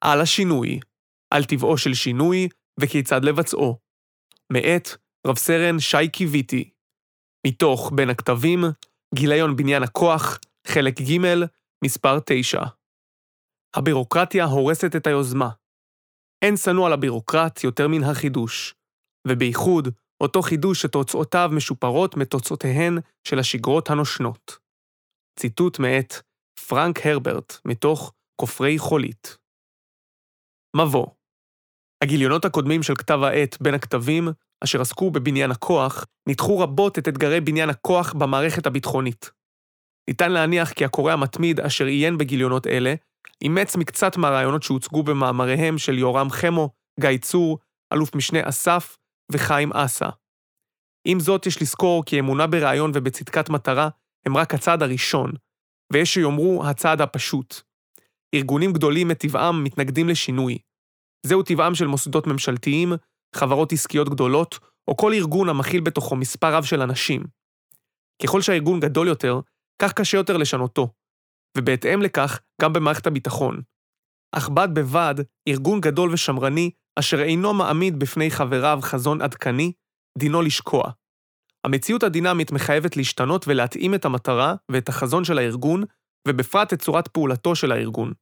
על השינוי, על טבעו של שינוי וכיצד לבצעו. מאת רב סרן שי קיוויתי. מתוך בין הכתבים, גיליון בניין הכוח, חלק ג', מספר 9. הבירוקרטיה הורסת את היוזמה. אין שנוא על הבירוקרט יותר מן החידוש, ובייחוד אותו חידוש שתוצאותיו משופרות מתוצאותיהן של השגרות הנושנות. ציטוט מאת פרנק הרברט, מתוך כופרי חולית. מבוא הגיליונות הקודמים של כתב העת בין הכתבים, אשר עסקו בבניין הכוח, ניתחו רבות את אתגרי בניין הכוח במערכת הביטחונית. ניתן להניח כי הקורא המתמיד אשר עיין בגיליונות אלה, אימץ מקצת מהרעיונות שהוצגו במאמריהם של יורם חמו, גיא צור, אלוף משנה אסף וחיים אסה. עם זאת, יש לזכור כי אמונה ברעיון ובצדקת מטרה הם רק הצעד הראשון, ויש שיאמרו הצעד הפשוט. ארגונים גדולים מטבעם מתנגדים לשינוי. זהו טבעם של מוסדות ממשלתיים, חברות עסקיות גדולות, או כל ארגון המכיל בתוכו מספר רב של אנשים. ככל שהארגון גדול יותר, כך קשה יותר לשנותו, ובהתאם לכך גם במערכת הביטחון. אך בד בבד, ארגון גדול ושמרני, אשר אינו מעמיד בפני חבריו חזון עדכני, דינו לשקוע. המציאות הדינמית מחייבת להשתנות ולהתאים את המטרה ואת החזון של הארגון, ובפרט את צורת פעולתו של הארגון.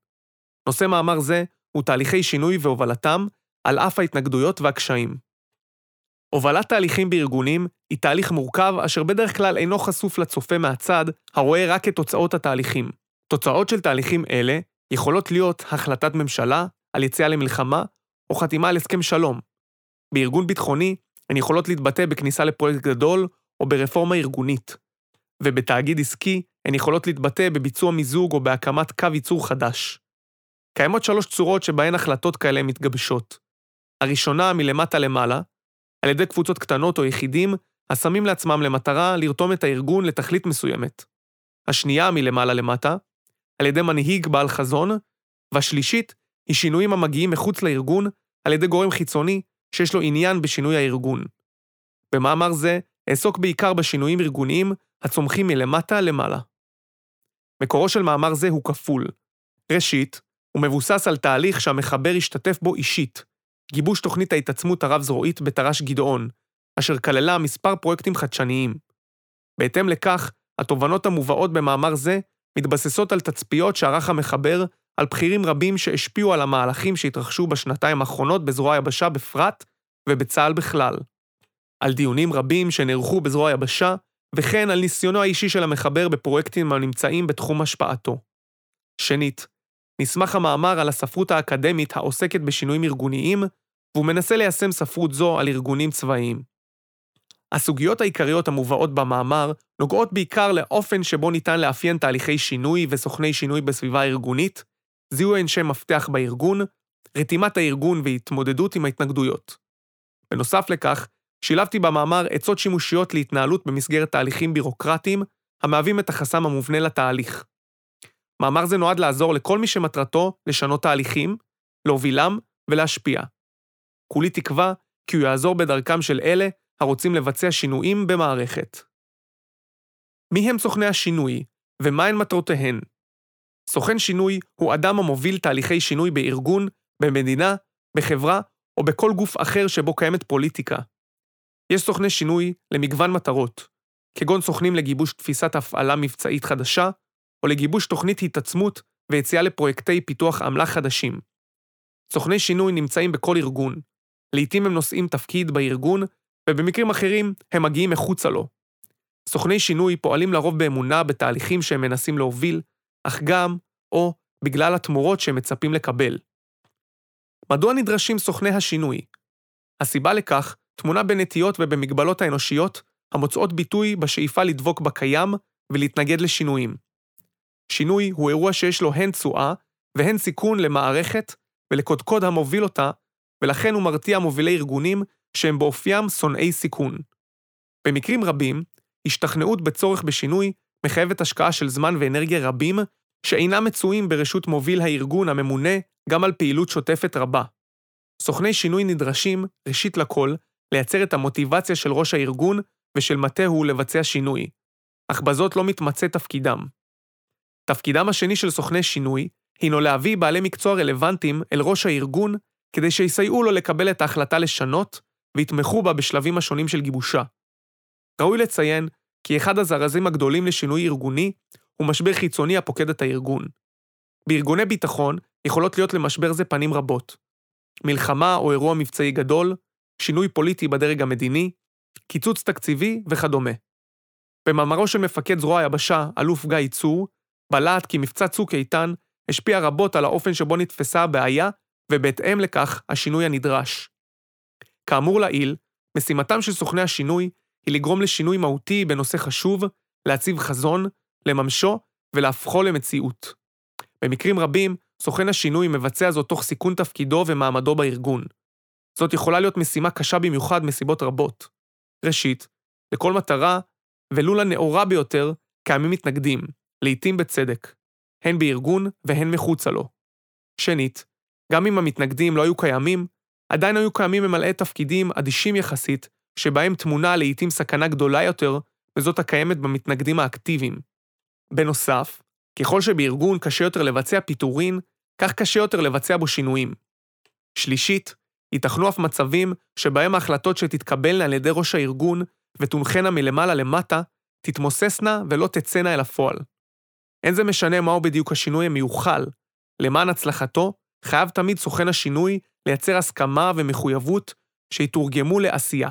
נושא מאמר זה הוא תהליכי שינוי והובלתם, על אף ההתנגדויות והקשיים. הובלת תהליכים בארגונים היא תהליך מורכב אשר בדרך כלל אינו חשוף לצופה מהצד, הרואה רק את תוצאות התהליכים. תוצאות של תהליכים אלה יכולות להיות החלטת ממשלה, על יציאה למלחמה, או חתימה על הסכם שלום. בארגון ביטחוני, הן יכולות להתבטא בכניסה לפרויקט גדול או ברפורמה ארגונית. ובתאגיד עסקי, הן יכולות להתבטא בביצוע מיזוג או בהקמת קו ייצור חדש. קיימות שלוש צורות שבהן החלטות כאלה מתגבשות. הראשונה מלמטה למעלה, על ידי קבוצות קטנות או יחידים, השמים לעצמם למטרה לרתום את הארגון לתכלית מסוימת. השנייה מלמעלה למטה, על ידי מנהיג בעל חזון, והשלישית היא שינויים המגיעים מחוץ לארגון על ידי גורם חיצוני שיש לו עניין בשינוי הארגון. במאמר זה אעסוק בעיקר בשינויים ארגוניים הצומחים מלמטה למעלה. מקורו של מאמר זה הוא כפול. ראשית, הוא מבוסס על תהליך שהמחבר השתתף בו אישית, גיבוש תוכנית ההתעצמות הרב-זרועית בתר"ש גדעון, אשר כללה מספר פרויקטים חדשניים. בהתאם לכך, התובנות המובאות במאמר זה מתבססות על תצפיות שערך המחבר על בכירים רבים שהשפיעו על המהלכים שהתרחשו בשנתיים האחרונות בזרוע היבשה בפרט ובצה"ל בכלל. על דיונים רבים שנערכו בזרוע היבשה, וכן על ניסיונו האישי של המחבר בפרויקטים הנמצאים בתחום השפעתו. שנית, נסמך המאמר על הספרות האקדמית העוסקת בשינויים ארגוניים, והוא מנסה ליישם ספרות זו על ארגונים צבאיים. הסוגיות העיקריות המובאות במאמר נוגעות בעיקר לאופן שבו ניתן לאפיין תהליכי שינוי וסוכני שינוי בסביבה הארגונית, זיהוי אנשי מפתח בארגון, רתימת הארגון והתמודדות עם ההתנגדויות. בנוסף לכך, שילבתי במאמר עצות שימושיות להתנהלות במסגרת תהליכים בירוקרטיים, המהווים את החסם המובנה לתהליך. מאמר זה נועד לעזור לכל מי שמטרתו לשנות תהליכים, להובילם ולהשפיע. כולי תקווה כי הוא יעזור בדרכם של אלה הרוצים לבצע שינויים במערכת. מי הם סוכני השינוי, ומהן מטרותיהן? סוכן שינוי הוא אדם המוביל תהליכי שינוי בארגון, במדינה, בחברה או בכל גוף אחר שבו קיימת פוליטיקה. יש סוכני שינוי למגוון מטרות, כגון סוכנים לגיבוש תפיסת הפעלה מבצעית חדשה, או לגיבוש תוכנית התעצמות ויציאה לפרויקטי פיתוח עמלה חדשים. סוכני שינוי נמצאים בכל ארגון. לעתים הם נושאים תפקיד בארגון, ובמקרים אחרים הם מגיעים מחוצה לו. סוכני שינוי פועלים לרוב באמונה בתהליכים שהם מנסים להוביל, אך גם, או, בגלל התמורות שהם מצפים לקבל. מדוע נדרשים סוכני השינוי? הסיבה לכך טמונה בנטיות ובמגבלות האנושיות המוצאות ביטוי בשאיפה לדבוק בקיים ולהתנגד לשינויים. שינוי הוא אירוע שיש לו הן תשואה והן סיכון למערכת ולקודקוד המוביל אותה, ולכן הוא מרתיע מובילי ארגונים שהם באופיים שונאי סיכון. במקרים רבים, השתכנעות בצורך בשינוי מחייבת השקעה של זמן ואנרגיה רבים, שאינם מצויים ברשות מוביל הארגון הממונה גם על פעילות שוטפת רבה. סוכני שינוי נדרשים, ראשית לכל, לייצר את המוטיבציה של ראש הארגון ושל מטהו לבצע שינוי, אך בזאת לא מתמצה תפקידם. תפקידם השני של סוכני שינוי הינו להביא בעלי מקצוע רלוונטיים אל ראש הארגון כדי שיסייעו לו לקבל את ההחלטה לשנות ויתמכו בה בשלבים השונים של גיבושה. ראוי לציין כי אחד הזרזים הגדולים לשינוי ארגוני הוא משבר חיצוני הפוקד את הארגון. בארגוני ביטחון יכולות להיות למשבר זה פנים רבות. מלחמה או אירוע מבצעי גדול, שינוי פוליטי בדרג המדיני, קיצוץ תקציבי וכדומה. במאמרו של מפקד זרוע היבשה, אלוף גיא צור, בלט כי מבצע צוק איתן השפיע רבות על האופן שבו נתפסה הבעיה, ובהתאם לכך, השינוי הנדרש. כאמור לעיל, משימתם של סוכני השינוי היא לגרום לשינוי מהותי בנושא חשוב, להציב חזון, לממשו ולהפכו למציאות. במקרים רבים, סוכן השינוי מבצע זאת תוך סיכון תפקידו ומעמדו בארגון. זאת יכולה להיות משימה קשה במיוחד מסיבות רבות. ראשית, לכל מטרה, ולו לנאורה ביותר, קיימים מתנגדים, לעתים בצדק, הן בארגון והן מחוצה לו. שנית, גם אם המתנגדים לא היו קיימים, עדיין היו קיימים ממלאי תפקידים אדישים יחסית, שבהם טמונה לעתים סכנה גדולה יותר מזאת הקיימת במתנגדים האקטיביים. בנוסף, ככל שבארגון קשה יותר לבצע פיטורין, כך קשה יותר לבצע בו שינויים. שלישית, ייתכנו אף מצבים שבהם ההחלטות שתתקבלנה על ידי ראש הארגון ותונחנה מלמעלה למטה, תתמוססנה ולא תצאנה אל הפועל. אין זה משנה מהו בדיוק השינוי המיוחל, למען הצלחתו, חייב תמיד סוכן השינוי לייצר הסכמה ומחויבות שיתורגמו לעשייה.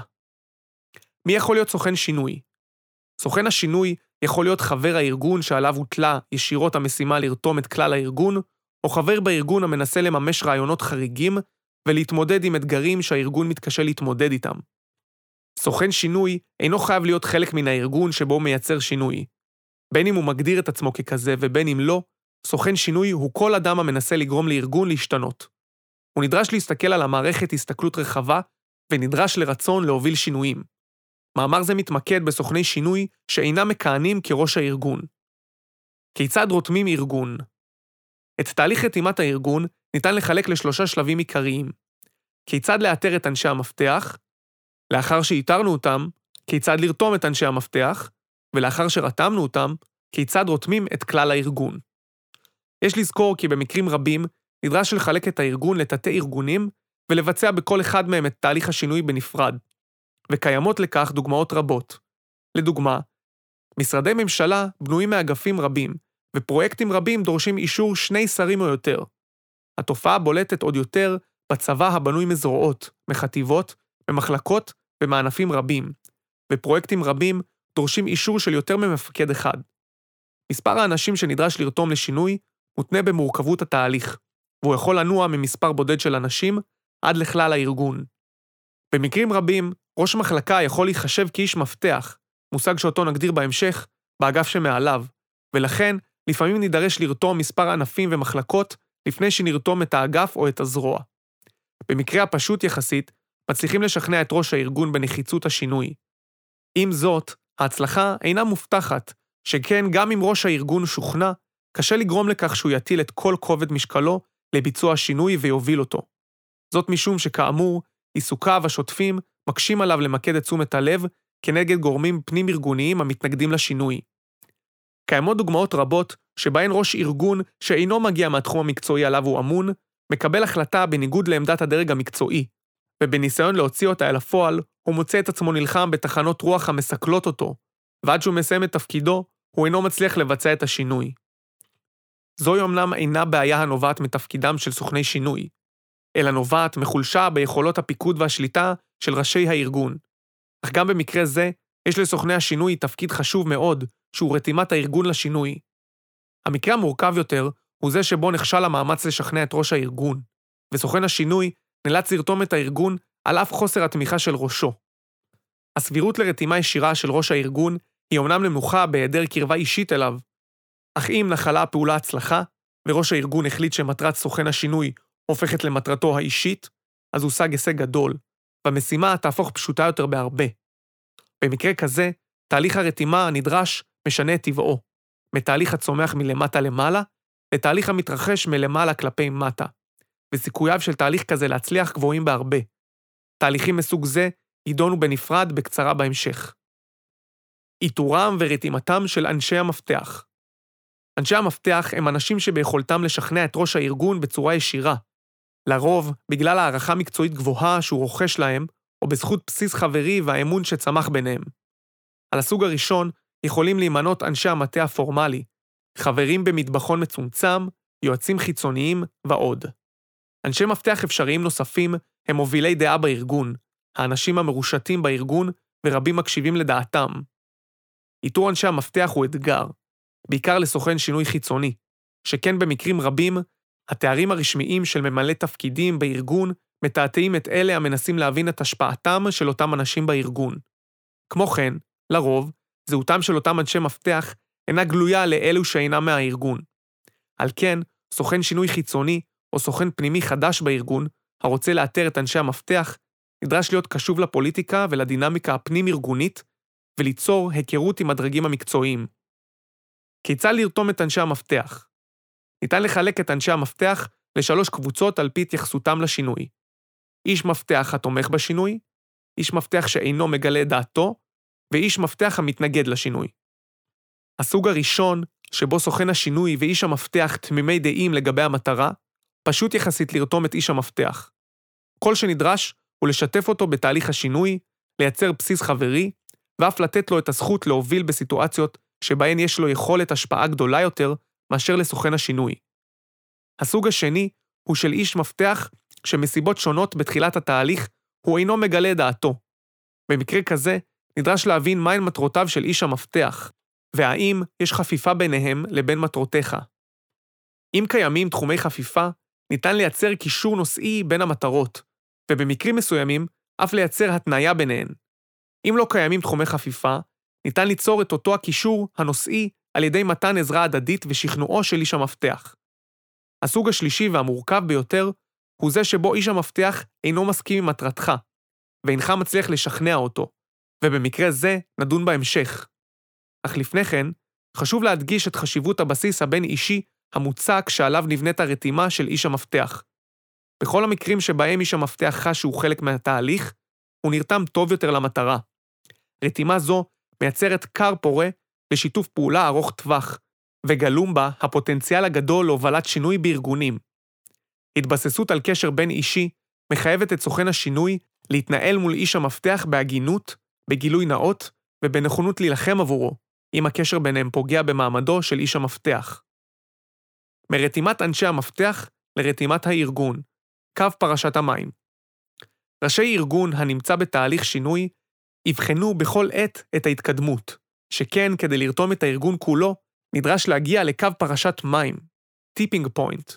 מי יכול להיות סוכן שינוי? סוכן השינוי יכול להיות חבר הארגון שעליו הוטלה ישירות המשימה לרתום את כלל הארגון, או חבר בארגון המנסה לממש רעיונות חריגים ולהתמודד עם אתגרים שהארגון מתקשה להתמודד איתם. סוכן שינוי אינו חייב להיות חלק מן הארגון שבו מייצר שינוי. בין אם הוא מגדיר את עצמו ככזה ובין אם לא, סוכן שינוי הוא כל אדם המנסה לגרום לארגון להשתנות. הוא נדרש להסתכל על המערכת הסתכלות רחבה, ונדרש לרצון להוביל שינויים. מאמר זה מתמקד בסוכני שינוי שאינם מכהנים כראש הארגון. כיצד רותמים ארגון? את תהליך רתימת הארגון ניתן לחלק לשלושה שלבים עיקריים. כיצד לאתר את אנשי המפתח, לאחר שאיתרנו אותם, כיצד לרתום את אנשי המפתח, ולאחר שרתמנו אותם, כיצד רותמים את כלל הארגון. יש לזכור כי במקרים רבים נדרש לחלק את הארגון לתתי ארגונים ולבצע בכל אחד מהם את תהליך השינוי בנפרד, וקיימות לכך דוגמאות רבות. לדוגמה, משרדי ממשלה בנויים מאגפים רבים, ופרויקטים רבים דורשים אישור שני שרים או יותר. התופעה בולטת עוד יותר בצבא הבנוי מזרועות, מחטיבות, ממחלקות ומענפים רבים, ופרויקטים רבים דורשים אישור של יותר ממפקד אחד. מספר האנשים שנדרש לרתום לשינוי מותנה במורכבות התהליך, והוא יכול לנוע ממספר בודד של אנשים עד לכלל הארגון. במקרים רבים, ראש מחלקה יכול להיחשב כאיש מפתח, מושג שאותו נגדיר בהמשך, באגף שמעליו, ולכן לפעמים נידרש לרתום מספר ענפים ומחלקות לפני שנרתום את האגף או את הזרוע. במקרה הפשוט יחסית, מצליחים לשכנע את ראש הארגון בנחיצות השינוי. עם זאת, ההצלחה אינה מובטחת, שכן גם אם ראש הארגון שוכנע, קשה לגרום לכך שהוא יטיל את כל כובד משקלו לביצוע השינוי ויוביל אותו. זאת משום שכאמור, עיסוקיו השוטפים מקשים עליו למקד את תשומת הלב כנגד גורמים פנים-ארגוניים המתנגדים לשינוי. קיימות דוגמאות רבות שבהן ראש ארגון שאינו מגיע מהתחום המקצועי עליו הוא אמון, מקבל החלטה בניגוד לעמדת הדרג המקצועי, ובניסיון להוציא אותה אל הפועל, הוא מוצא את עצמו נלחם בתחנות רוח המסכלות אותו, ועד שהוא מסיים את תפקידו, הוא אינו מצליח לבצע את השינוי. זוהי אמנם אינה בעיה הנובעת מתפקידם של סוכני שינוי, אלא נובעת מחולשה ביכולות הפיקוד והשליטה של ראשי הארגון. אך גם במקרה זה, יש לסוכני השינוי תפקיד חשוב מאוד, שהוא רתימת הארגון לשינוי. המקרה המורכב יותר הוא זה שבו נכשל המאמץ לשכנע את ראש הארגון, וסוכן השינוי נאלץ לרתום את הארגון על אף חוסר התמיכה של ראשו. הסבירות לרתימה ישירה של ראש הארגון היא אומנם נמוכה בהיעדר קרבה אישית אליו, אך אם נחלה הפעולה הצלחה, וראש הארגון החליט שמטרת סוכן השינוי הופכת למטרתו האישית, אז הושג הישג גדול, והמשימה תהפוך פשוטה יותר בהרבה. במקרה כזה, תהליך הרתימה הנדרש משנה את טבעו, מתהליך הצומח מלמטה למעלה, לתהליך המתרחש מלמעלה כלפי מטה, וסיכוייו של תהליך כזה להצליח גבוהים בהרבה. תהליכים מסוג זה יידונו בנפרד בקצרה בהמשך. איתורם ורתימתם של אנשי המפתח אנשי המפתח הם אנשים שביכולתם לשכנע את ראש הארגון בצורה ישירה. לרוב, בגלל הערכה מקצועית גבוהה שהוא רוכש להם, או בזכות בסיס חברי והאמון שצמח ביניהם. על הסוג הראשון יכולים להימנות אנשי המטה הפורמלי, חברים במטבחון מצומצם, יועצים חיצוניים ועוד. אנשי מפתח אפשריים נוספים הם מובילי דעה בארגון, האנשים המרושתים בארגון ורבים מקשיבים לדעתם. איתור אנשי המפתח הוא אתגר, בעיקר לסוכן שינוי חיצוני, שכן במקרים רבים, התארים הרשמיים של ממלא תפקידים בארגון מתעתעים את אלה המנסים להבין את השפעתם של אותם אנשים בארגון. כמו כן, לרוב, זהותם של אותם אנשי מפתח אינה גלויה לאלו שאינם מהארגון. על כן, סוכן שינוי חיצוני או סוכן פנימי חדש בארגון, הרוצה לאתר את אנשי המפתח, נדרש להיות קשוב לפוליטיקה ולדינמיקה הפנים-ארגונית, וליצור היכרות עם הדרגים המקצועיים. כיצד לרתום את אנשי המפתח? ניתן לחלק את אנשי המפתח לשלוש קבוצות על פי התייחסותם לשינוי. איש מפתח התומך בשינוי, איש מפתח שאינו מגלה דעתו, ואיש מפתח המתנגד לשינוי. הסוג הראשון, שבו סוכן השינוי ואיש המפתח תמימי דעים לגבי המטרה, פשוט יחסית לרתום את איש המפתח. כל שנדרש הוא לשתף אותו בתהליך השינוי, לייצר בסיס חברי, ואף לתת לו את הזכות להוביל בסיטואציות שבהן יש לו יכולת השפעה גדולה יותר מאשר לסוכן השינוי. הסוג השני הוא של איש מפתח שמסיבות שונות בתחילת התהליך הוא אינו מגלה דעתו. במקרה כזה, נדרש להבין מהן מטרותיו של איש המפתח, והאם יש חפיפה ביניהם לבין מטרותיך. אם קיימים תחומי חפיפה, ניתן לייצר קישור נושאי בין המטרות, ובמקרים מסוימים, אף לייצר התניה ביניהן. אם לא קיימים תחומי חפיפה, ניתן ליצור את אותו הקישור הנושאי על ידי מתן עזרה הדדית ושכנועו של איש המפתח. הסוג השלישי והמורכב ביותר הוא זה שבו איש המפתח אינו מסכים עם מטרתך, ואינך מצליח לשכנע אותו, ובמקרה זה נדון בהמשך. אך לפני כן, חשוב להדגיש את חשיבות הבסיס הבין-אישי המוצק שעליו נבנית הרתימה של איש המפתח. בכל המקרים שבהם איש המפתח חש שהוא חלק מהתהליך, הוא נרתם טוב יותר למטרה. רתימה זו מייצרת כר פורה לשיתוף פעולה ארוך טווח, וגלום בה הפוטנציאל הגדול להובלת שינוי בארגונים. התבססות על קשר בין אישי מחייבת את סוכן השינוי להתנהל מול איש המפתח בהגינות, בגילוי נאות ובנכונות להילחם עבורו, אם הקשר ביניהם פוגע במעמדו של איש המפתח. מרתימת אנשי המפתח לרתימת הארגון, קו פרשת המים. ראשי ארגון הנמצא בתהליך שינוי יבחנו בכל עת את ההתקדמות, שכן כדי לרתום את הארגון כולו, נדרש להגיע לקו פרשת מים, tipping point,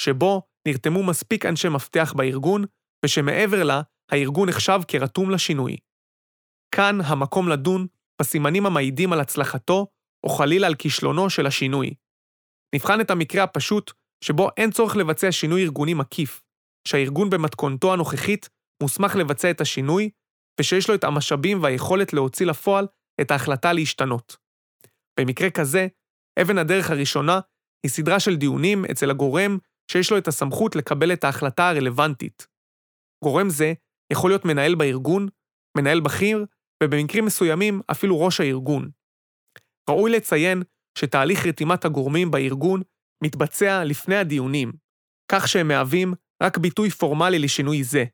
שבו נרתמו מספיק אנשי מפתח בארגון, ושמעבר לה, הארגון נחשב כרתום לשינוי. כאן המקום לדון בסימנים המעידים על הצלחתו, או חלילה על כישלונו של השינוי. נבחן את המקרה הפשוט שבו אין צורך לבצע שינוי ארגוני מקיף, שהארגון במתכונתו הנוכחית מוסמך לבצע את השינוי, ושיש לו את המשאבים והיכולת להוציא לפועל את ההחלטה להשתנות. במקרה כזה, אבן הדרך הראשונה היא סדרה של דיונים אצל הגורם שיש לו את הסמכות לקבל את ההחלטה הרלוונטית. גורם זה יכול להיות מנהל בארגון, מנהל בכיר, ובמקרים מסוימים אפילו ראש הארגון. ראוי לציין שתהליך רתימת הגורמים בארגון מתבצע לפני הדיונים, כך שהם מהווים רק ביטוי פורמלי לשינוי זה.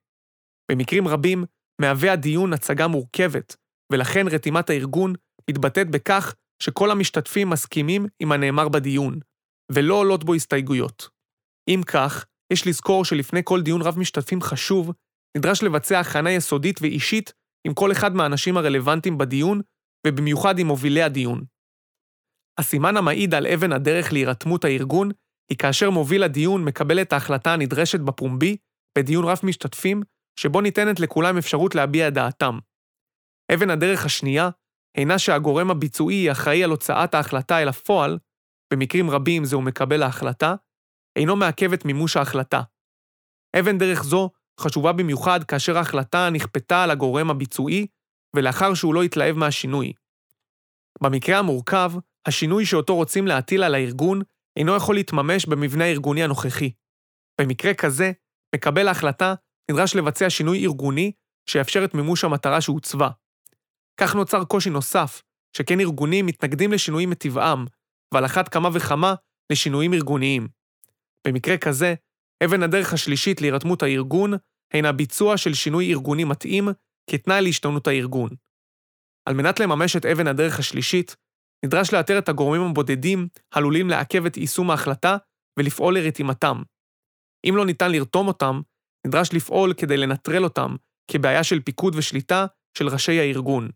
במקרים רבים מהווה הדיון הצגה מורכבת, ולכן רתימת הארגון מתבטאת בכך שכל המשתתפים מסכימים עם הנאמר בדיון, ולא עולות בו הסתייגויות. אם כך, יש לזכור שלפני כל דיון רב משתתפים חשוב, נדרש לבצע הכנה יסודית ואישית עם כל אחד מהאנשים הרלוונטיים בדיון, ובמיוחד עם מובילי הדיון. הסימן המעיד על אבן הדרך להירתמות הארגון, היא כאשר מוביל הדיון מקבל את ההחלטה הנדרשת בפומבי, בדיון רב משתתפים, שבו ניתנת לכולם אפשרות להביע את דעתם. אבן הדרך השנייה, הינה שהגורם הביצועי אחראי על הוצאת ההחלטה אל הפועל, במקרים רבים זהו מקבל ההחלטה, אינו מעכב את מימוש ההחלטה. אבן דרך זו חשובה במיוחד כאשר ההחלטה נכפתה על הגורם הביצועי, ולאחר שהוא לא התלהב מהשינוי. במקרה המורכב, השינוי שאותו רוצים להטיל על הארגון אינו יכול להתממש במבנה הארגוני הנוכחי. במקרה כזה, מקבל ההחלטה נדרש לבצע שינוי ארגוני שיאפשר את מימוש המטרה שהוצבה. כך נוצר קושי נוסף, שכן ארגונים מתנגדים לשינויים מטבעם, ועל אחת כמה וכמה לשינויים ארגוניים. במקרה כזה, אבן הדרך השלישית להירתמות הארגון הינה ביצוע של שינוי ארגוני מתאים כתנאי להשתנות הארגון. על מנת לממש את אבן הדרך השלישית, נדרש לאתר את הגורמים הבודדים העלולים לעכב את יישום ההחלטה ולפעול לרתימתם. אם לא ניתן לרתום אותם, נדרש לפעול כדי לנטרל אותם כבעיה של פיקוד ושליטה של ראשי הארגון.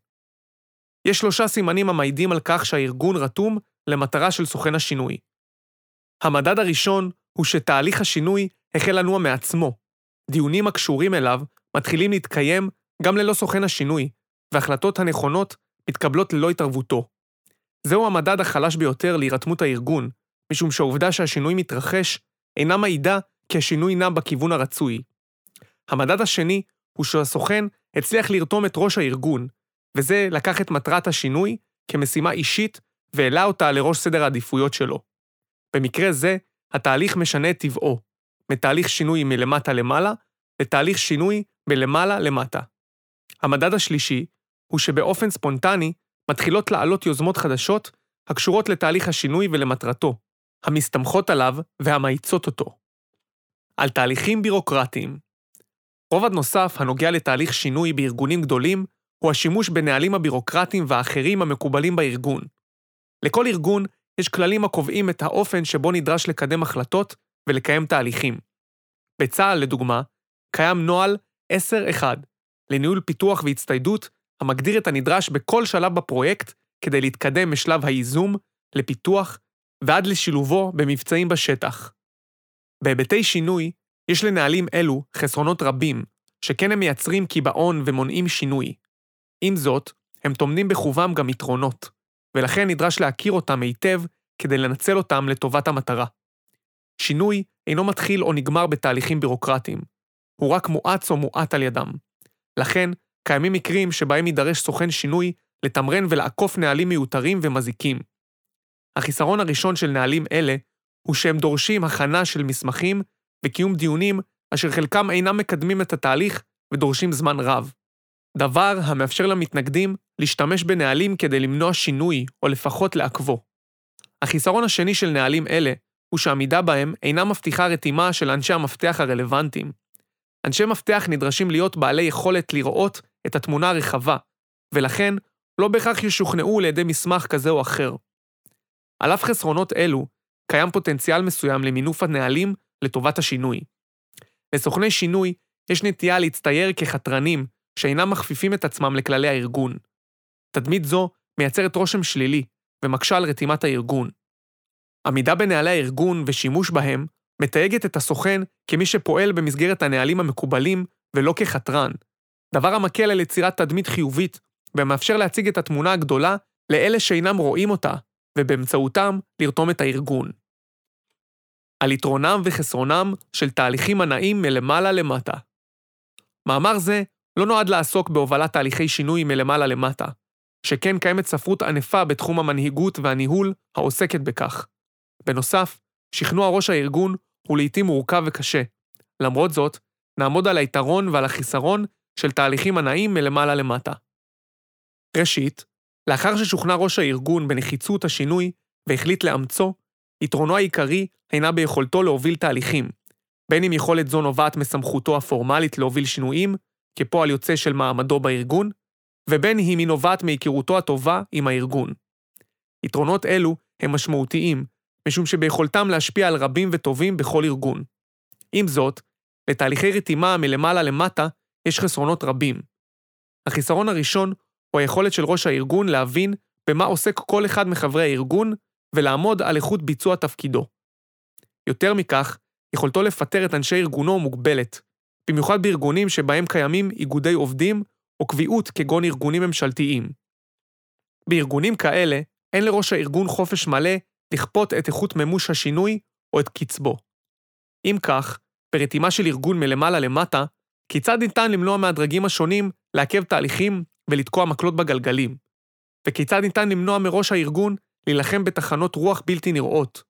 יש שלושה סימנים המעידים על כך שהארגון רתום למטרה של סוכן השינוי. המדד הראשון הוא שתהליך השינוי החל לנוע מעצמו. דיונים הקשורים אליו מתחילים להתקיים גם ללא סוכן השינוי, והחלטות הנכונות מתקבלות ללא התערבותו. זהו המדד החלש ביותר להירתמות הארגון, משום שהעובדה שהשינוי מתרחש אינה מעידה כי השינוי נע בכיוון הרצוי. המדד השני הוא שהסוכן הצליח לרתום את ראש הארגון, וזה לקח את מטרת השינוי כמשימה אישית והעלה אותה לראש סדר העדיפויות שלו. במקרה זה, התהליך משנה את טבעו, מתהליך שינוי מלמטה למעלה, לתהליך שינוי מלמעלה למטה. המדד השלישי הוא שבאופן ספונטני מתחילות לעלות יוזמות חדשות הקשורות לתהליך השינוי ולמטרתו, המסתמכות עליו והמאיצות אותו. על תהליכים בירוקרטיים רובד נוסף הנוגע לתהליך שינוי בארגונים גדולים הוא השימוש בנהלים הבירוקרטיים והאחרים המקובלים בארגון. לכל ארגון יש כללים הקובעים את האופן שבו נדרש לקדם החלטות ולקיים תהליכים. בצה"ל, לדוגמה, קיים נוהל 10-1 לניהול פיתוח והצטיידות המגדיר את הנדרש בכל שלב בפרויקט כדי להתקדם משלב הייזום, לפיתוח ועד לשילובו במבצעים בשטח. בהיבטי שינוי, יש לנהלים אלו חסרונות רבים, שכן הם מייצרים קיבעון ומונעים שינוי. עם זאת, הם טומנים בחובם גם יתרונות, ולכן נדרש להכיר אותם היטב כדי לנצל אותם לטובת המטרה. שינוי אינו מתחיל או נגמר בתהליכים בירוקרטיים, הוא רק מואץ או מואט על ידם. לכן, קיימים מקרים שבהם יידרש סוכן שינוי לתמרן ולעקוף נהלים מיותרים ומזיקים. החיסרון הראשון של נהלים אלה הוא שהם דורשים הכנה של מסמכים וקיום דיונים אשר חלקם אינם מקדמים את התהליך ודורשים זמן רב. דבר המאפשר למתנגדים להשתמש בנהלים כדי למנוע שינוי או לפחות לעכבו. החיסרון השני של נהלים אלה הוא שעמידה בהם אינה מבטיחה רתימה של אנשי המפתח הרלוונטיים. אנשי מפתח נדרשים להיות בעלי יכולת לראות את התמונה הרחבה, ולכן לא בהכרח ישוכנעו לידי מסמך כזה או אחר. על אף חסרונות אלו, קיים פוטנציאל מסוים למינוף הנהלים לטובת השינוי. לסוכני שינוי יש נטייה להצטייר כחתרנים שאינם מכפיפים את עצמם לכללי הארגון. תדמית זו מייצרת רושם שלילי ומקשה על רתימת הארגון. עמידה בנהלי הארגון ושימוש בהם מתייגת את הסוכן כמי שפועל במסגרת הנהלים המקובלים ולא כחתרן, דבר המקל על יצירת תדמית חיובית ומאפשר להציג את התמונה הגדולה לאלה שאינם רואים אותה, ובאמצעותם לרתום את הארגון. על יתרונם וחסרונם של תהליכים הנעים מלמעלה למטה. מאמר זה לא נועד לעסוק בהובלת תהליכי שינוי מלמעלה למטה, שכן קיימת ספרות ענפה בתחום המנהיגות והניהול העוסקת בכך. בנוסף, שכנוע ראש הארגון הוא לעיתים מורכב וקשה. למרות זאת, נעמוד על היתרון ועל החיסרון של תהליכים הנעים מלמעלה למטה. ראשית, לאחר ששוכנע ראש הארגון בנחיצות השינוי והחליט לאמצו, יתרונו העיקרי אינה ביכולתו להוביל תהליכים, בין אם יכולת זו נובעת מסמכותו הפורמלית להוביל שינויים, כפועל יוצא של מעמדו בארגון, ובין אם היא נובעת מהיכרותו הטובה עם הארגון. יתרונות אלו הם משמעותיים, משום שביכולתם להשפיע על רבים וטובים בכל ארגון. עם זאת, לתהליכי רתימה מלמעלה למטה יש חסרונות רבים. החיסרון הראשון הוא היכולת של ראש הארגון להבין במה עוסק כל אחד מחברי הארגון ולעמוד על איכות ביצוע תפקידו. יותר מכך, יכולתו לפטר את אנשי ארגונו מוגבלת, במיוחד בארגונים שבהם קיימים איגודי עובדים או קביעות כגון ארגונים ממשלתיים. בארגונים כאלה, אין לראש הארגון חופש מלא לכפות את איכות מימוש השינוי או את קצבו. אם כך, ברתימה של ארגון מלמעלה למטה, כיצד ניתן למנוע מהדרגים השונים לעכב תהליכים ולתקוע מקלות בגלגלים? וכיצד ניתן למנוע מראש הארגון להילחם בתחנות רוח בלתי נראות?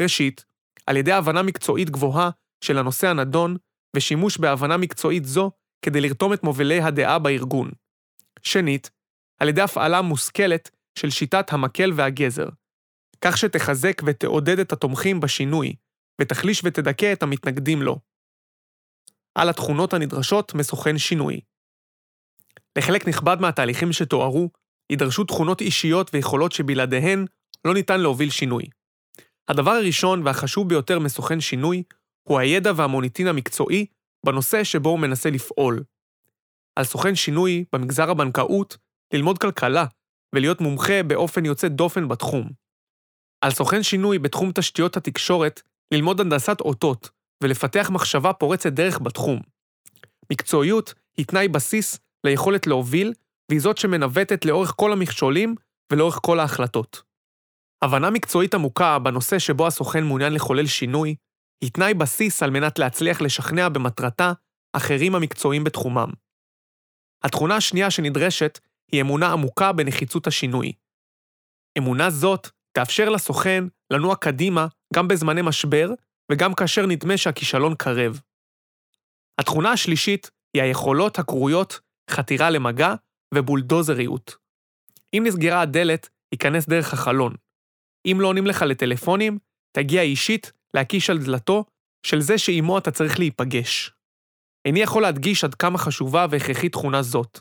ראשית, על ידי הבנה מקצועית גבוהה של הנושא הנדון ושימוש בהבנה מקצועית זו כדי לרתום את מובילי הדעה בארגון. שנית, על ידי הפעלה מושכלת של שיטת המקל והגזר. כך שתחזק ותעודד את התומכים בשינוי, ותחליש ותדכא את המתנגדים לו. על התכונות הנדרשות מסוכן שינוי. לחלק נכבד מהתהליכים שתוארו, יידרשו תכונות אישיות ויכולות שבלעדיהן לא ניתן להוביל שינוי. הדבר הראשון והחשוב ביותר מסוכן שינוי, הוא הידע והמוניטין המקצועי בנושא שבו הוא מנסה לפעול. על סוכן שינוי במגזר הבנקאות ללמוד כלכלה ולהיות מומחה באופן יוצא דופן בתחום. על סוכן שינוי בתחום תשתיות התקשורת ללמוד הנדסת אותות ולפתח מחשבה פורצת דרך בתחום. מקצועיות היא תנאי בסיס ליכולת להוביל, והיא זאת שמנווטת לאורך כל המכשולים ולאורך כל ההחלטות. הבנה מקצועית עמוקה בנושא שבו הסוכן מעוניין לחולל שינוי, היא תנאי בסיס על מנת להצליח לשכנע במטרתה אחרים המקצועיים בתחומם. התכונה השנייה שנדרשת היא אמונה עמוקה בנחיצות השינוי. אמונה זאת תאפשר לסוכן לנוע קדימה גם בזמני משבר וגם כאשר נדמה שהכישלון קרב. התכונה השלישית היא היכולות הקרויות חתירה למגע ובולדוזריות. אם נסגרה הדלת, ייכנס דרך החלון. אם לא עונים לך לטלפונים, תגיע אישית להקיש על דלתו של זה שעימו אתה צריך להיפגש. איני יכול להדגיש עד כמה חשובה והכרחית תכונה זאת,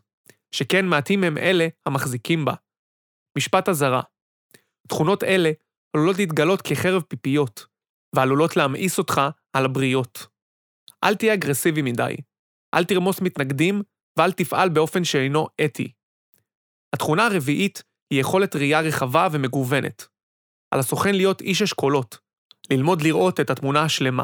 שכן מעטים הם אלה המחזיקים בה. משפט אזהרה תכונות אלה עלולות להתגלות כחרב פיפיות, ועלולות להמאיס אותך על הבריות. אל תהיה אגרסיבי מדי, אל תרמוס מתנגדים ואל תפעל באופן שאינו אתי. התכונה הרביעית היא יכולת ראייה רחבה ומגוונת. על הסוכן להיות איש אשכולות, ללמוד לראות את התמונה השלמה.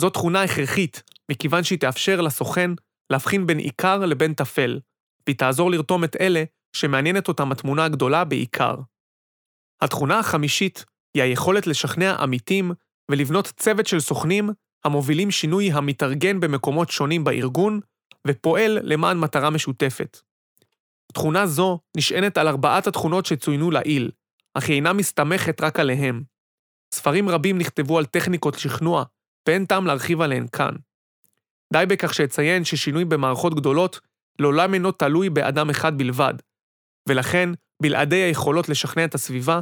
זו תכונה הכרחית, מכיוון שהיא תאפשר לסוכן להבחין בין עיקר לבין טפל, והיא תעזור לרתום את אלה שמעניינת אותם התמונה הגדולה בעיקר. התכונה החמישית היא היכולת לשכנע עמיתים ולבנות צוות של סוכנים המובילים שינוי המתארגן במקומות שונים בארגון ופועל למען מטרה משותפת. תכונה זו נשענת על ארבעת התכונות שצוינו לעיל, אך היא אינה מסתמכת רק עליהם. ספרים רבים נכתבו על טכניקות שכנוע, ואין טעם להרחיב עליהן כאן. די בכך שאציין ששינוי במערכות גדולות לעולם אינו תלוי באדם אחד בלבד, ולכן, בלעדי היכולות לשכנע את הסביבה,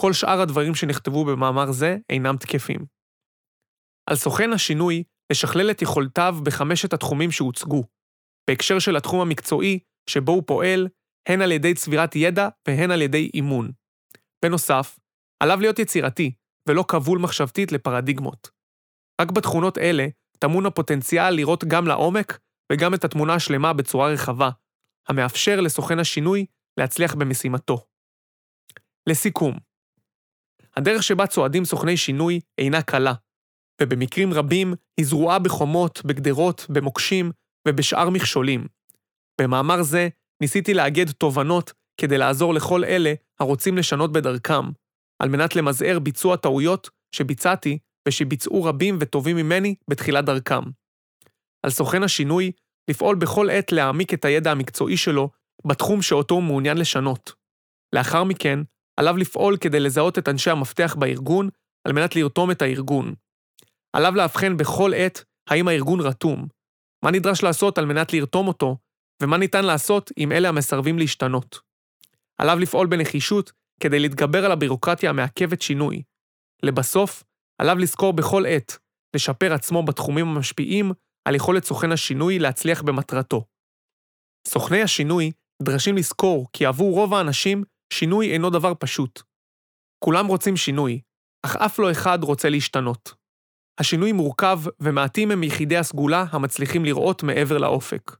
כל שאר הדברים שנכתבו במאמר זה אינם תקפים. על סוכן השינוי לשכלל את יכולותיו בחמשת התחומים שהוצגו, בהקשר של התחום המקצועי שבו הוא פועל, הן על ידי צבירת ידע והן על ידי אימון. בנוסף, עליו להיות יצירתי, ולא כבול מחשבתית לפרדיגמות. רק בתכונות אלה טמון הפוטנציאל לראות גם לעומק וגם את התמונה השלמה בצורה רחבה, המאפשר לסוכן השינוי להצליח במשימתו. לסיכום, הדרך שבה צועדים סוכני שינוי אינה קלה, ובמקרים רבים היא זרועה בחומות, בגדרות, במוקשים ובשאר מכשולים. במאמר זה ניסיתי לאגד תובנות כדי לעזור לכל אלה הרוצים לשנות בדרכם, על מנת למזער ביצוע טעויות שביצעתי ושביצעו רבים וטובים ממני בתחילת דרכם. על סוכן השינוי לפעול בכל עת להעמיק את הידע המקצועי שלו בתחום שאותו הוא מעוניין לשנות. לאחר מכן, עליו לפעול כדי לזהות את אנשי המפתח בארגון על מנת לרתום את הארגון. עליו לאבחן בכל עת האם הארגון רתום, מה נדרש לעשות על מנת לרתום אותו, ומה ניתן לעשות עם אלה המסרבים להשתנות. עליו לפעול בנחישות כדי להתגבר על הבירוקרטיה המעכבת שינוי. לבסוף, עליו לזכור בכל עת לשפר עצמו בתחומים המשפיעים על יכולת סוכן השינוי להצליח במטרתו. סוכני השינוי נדרשים לזכור כי עבור רוב האנשים שינוי אינו דבר פשוט. כולם רוצים שינוי, אך אף לא אחד רוצה להשתנות. השינוי מורכב ומעטים הם יחידי הסגולה המצליחים לראות מעבר לאופק.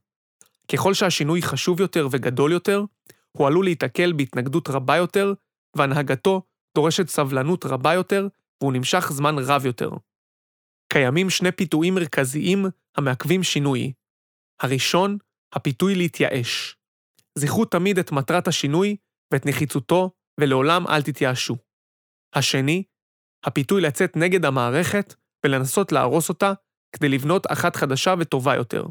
ככל שהשינוי חשוב יותר וגדול יותר, הוא עלול להיתקל בהתנגדות רבה יותר, והנהגתו דורשת סבלנות רבה יותר, והוא נמשך זמן רב יותר. קיימים שני פיתויים מרכזיים המעכבים שינוי. הראשון, הפיתוי להתייאש. זכרו תמיד את מטרת השינוי ואת נחיצותו, ולעולם אל תתייאשו. השני, הפיתוי לצאת נגד המערכת ולנסות להרוס אותה כדי לבנות אחת חדשה וטובה יותר.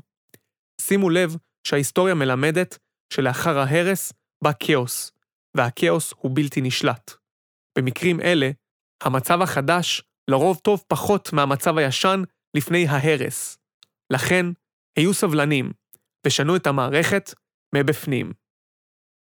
שימו לב שההיסטוריה מלמדת שלאחר ההרס בא כאוס, והכאוס הוא בלתי נשלט. במקרים אלה, המצב החדש לרוב טוב פחות מהמצב הישן לפני ההרס. לכן, היו סבלנים, ושנו את המערכת מבפנים.